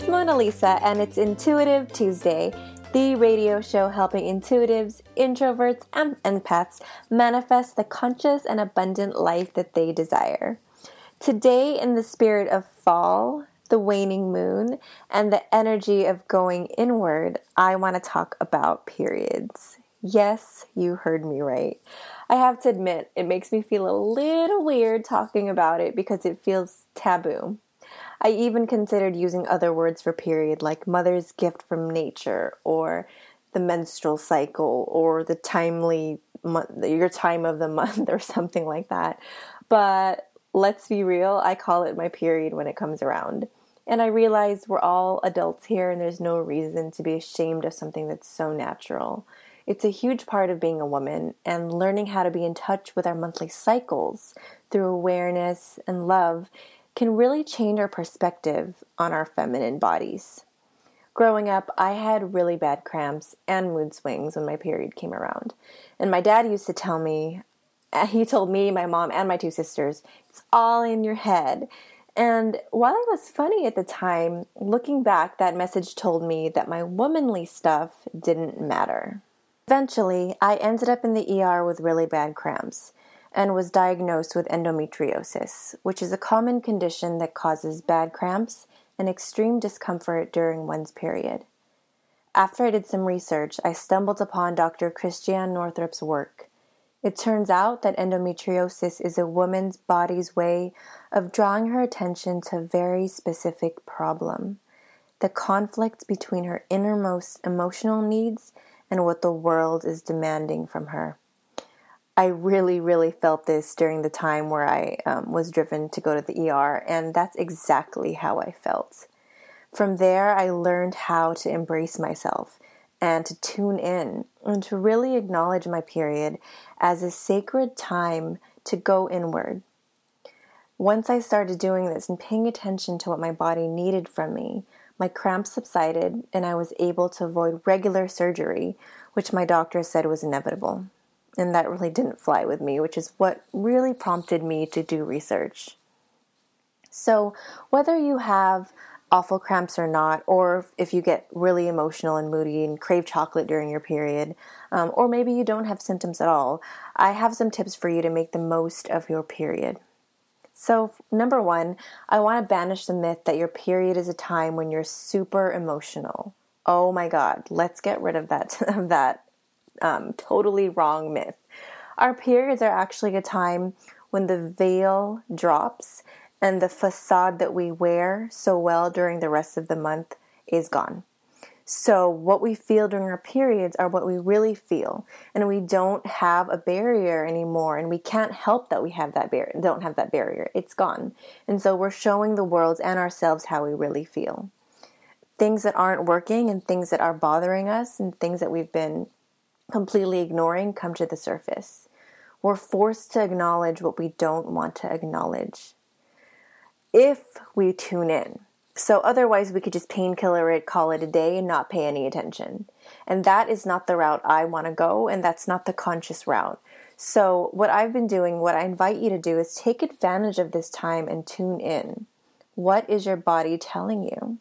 it's Mona Lisa, and it's Intuitive Tuesday, the radio show helping intuitives, introverts, and empaths manifest the conscious and abundant life that they desire. Today, in the spirit of fall, the waning moon, and the energy of going inward, I want to talk about periods. Yes, you heard me right. I have to admit, it makes me feel a little weird talking about it because it feels taboo. I even considered using other words for period, like mother's gift from nature, or the menstrual cycle, or the timely month, your time of the month, or something like that. But let's be real, I call it my period when it comes around. And I realize we're all adults here, and there's no reason to be ashamed of something that's so natural. It's a huge part of being a woman, and learning how to be in touch with our monthly cycles through awareness and love can really change our perspective on our feminine bodies. Growing up, I had really bad cramps and mood swings when my period came around. And my dad used to tell me, he told me, my mom, and my two sisters, it's all in your head. And while it was funny at the time, looking back, that message told me that my womanly stuff didn't matter. Eventually, I ended up in the ER with really bad cramps and was diagnosed with endometriosis, which is a common condition that causes bad cramps and extreme discomfort during one's period. After I did some research, I stumbled upon Dr. Christiane Northrup's work. It turns out that endometriosis is a woman's body's way of drawing her attention to a very specific problem the conflict between her innermost emotional needs and what the world is demanding from her. I really, really felt this during the time where I um, was driven to go to the ER, and that's exactly how I felt. From there, I learned how to embrace myself and to tune in and to really acknowledge my period as a sacred time to go inward. Once I started doing this and paying attention to what my body needed from me, my cramps subsided and I was able to avoid regular surgery, which my doctor said was inevitable and that really didn't fly with me, which is what really prompted me to do research. So, whether you have awful cramps or not, or if you get really emotional and moody and crave chocolate during your period, um, or maybe you don't have symptoms at all, I have some tips for you to make the most of your period. So, number one, I want to banish the myth that your period is a time when you're super emotional. Oh my God, let's get rid of that of that um, totally wrong myth. Our periods are actually a time when the veil drops and the facade that we wear so well during the rest of the month is gone. So, what we feel during our periods are what we really feel, and we don't have a barrier anymore, and we can't help that we have that barrier, don't have that barrier. It's gone. And so, we're showing the world and ourselves how we really feel. Things that aren't working, and things that are bothering us, and things that we've been completely ignoring come to the surface. We're forced to acknowledge what we don't want to acknowledge if we tune in. So, otherwise, we could just painkiller it, call it a day, and not pay any attention. And that is not the route I want to go, and that's not the conscious route. So, what I've been doing, what I invite you to do is take advantage of this time and tune in. What is your body telling you?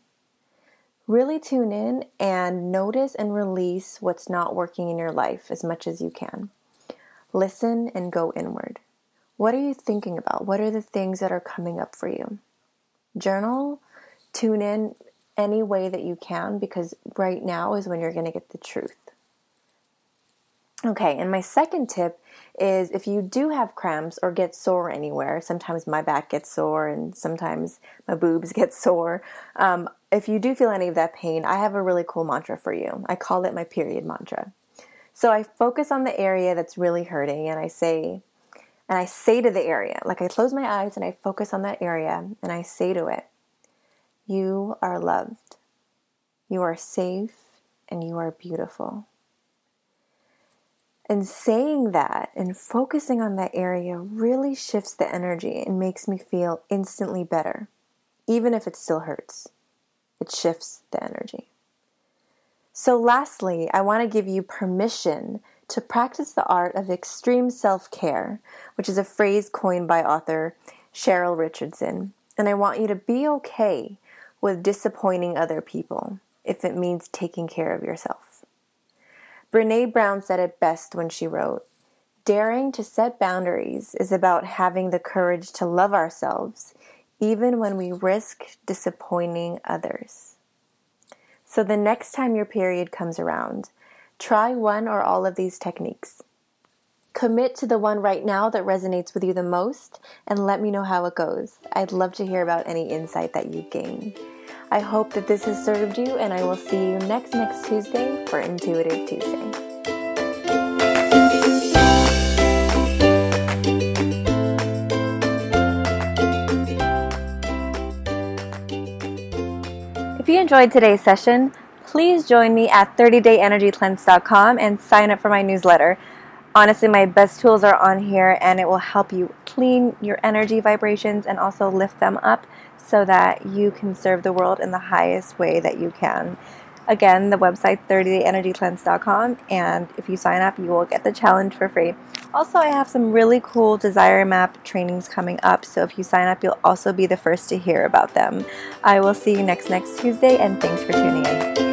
Really tune in and notice and release what's not working in your life as much as you can. Listen and go inward. What are you thinking about? What are the things that are coming up for you? Journal, tune in any way that you can because right now is when you're going to get the truth. Okay, and my second tip is if you do have cramps or get sore anywhere, sometimes my back gets sore and sometimes my boobs get sore. Um, if you do feel any of that pain, I have a really cool mantra for you. I call it my period mantra. So I focus on the area that's really hurting and I say, and I say to the area, like I close my eyes and I focus on that area and I say to it, You are loved, you are safe, and you are beautiful. And saying that and focusing on that area really shifts the energy and makes me feel instantly better, even if it still hurts. It shifts the energy. So, lastly, I want to give you permission to practice the art of extreme self care, which is a phrase coined by author Cheryl Richardson. And I want you to be okay with disappointing other people if it means taking care of yourself. Brene Brown said it best when she wrote, Daring to set boundaries is about having the courage to love ourselves even when we risk disappointing others. So the next time your period comes around, try one or all of these techniques. Commit to the one right now that resonates with you the most and let me know how it goes. I'd love to hear about any insight that you gain. I hope that this has served you and I will see you next next Tuesday for Intuitive Tuesday. If you enjoyed today's session, please join me at 30dayenergycleanse.com and sign up for my newsletter. Honestly, my best tools are on here and it will help you clean your energy vibrations and also lift them up so that you can serve the world in the highest way that you can. Again, the website 30dayenergycleanse.com and if you sign up, you will get the challenge for free. Also, I have some really cool Desire Map trainings coming up, so if you sign up, you'll also be the first to hear about them. I will see you next next Tuesday, and thanks for tuning in.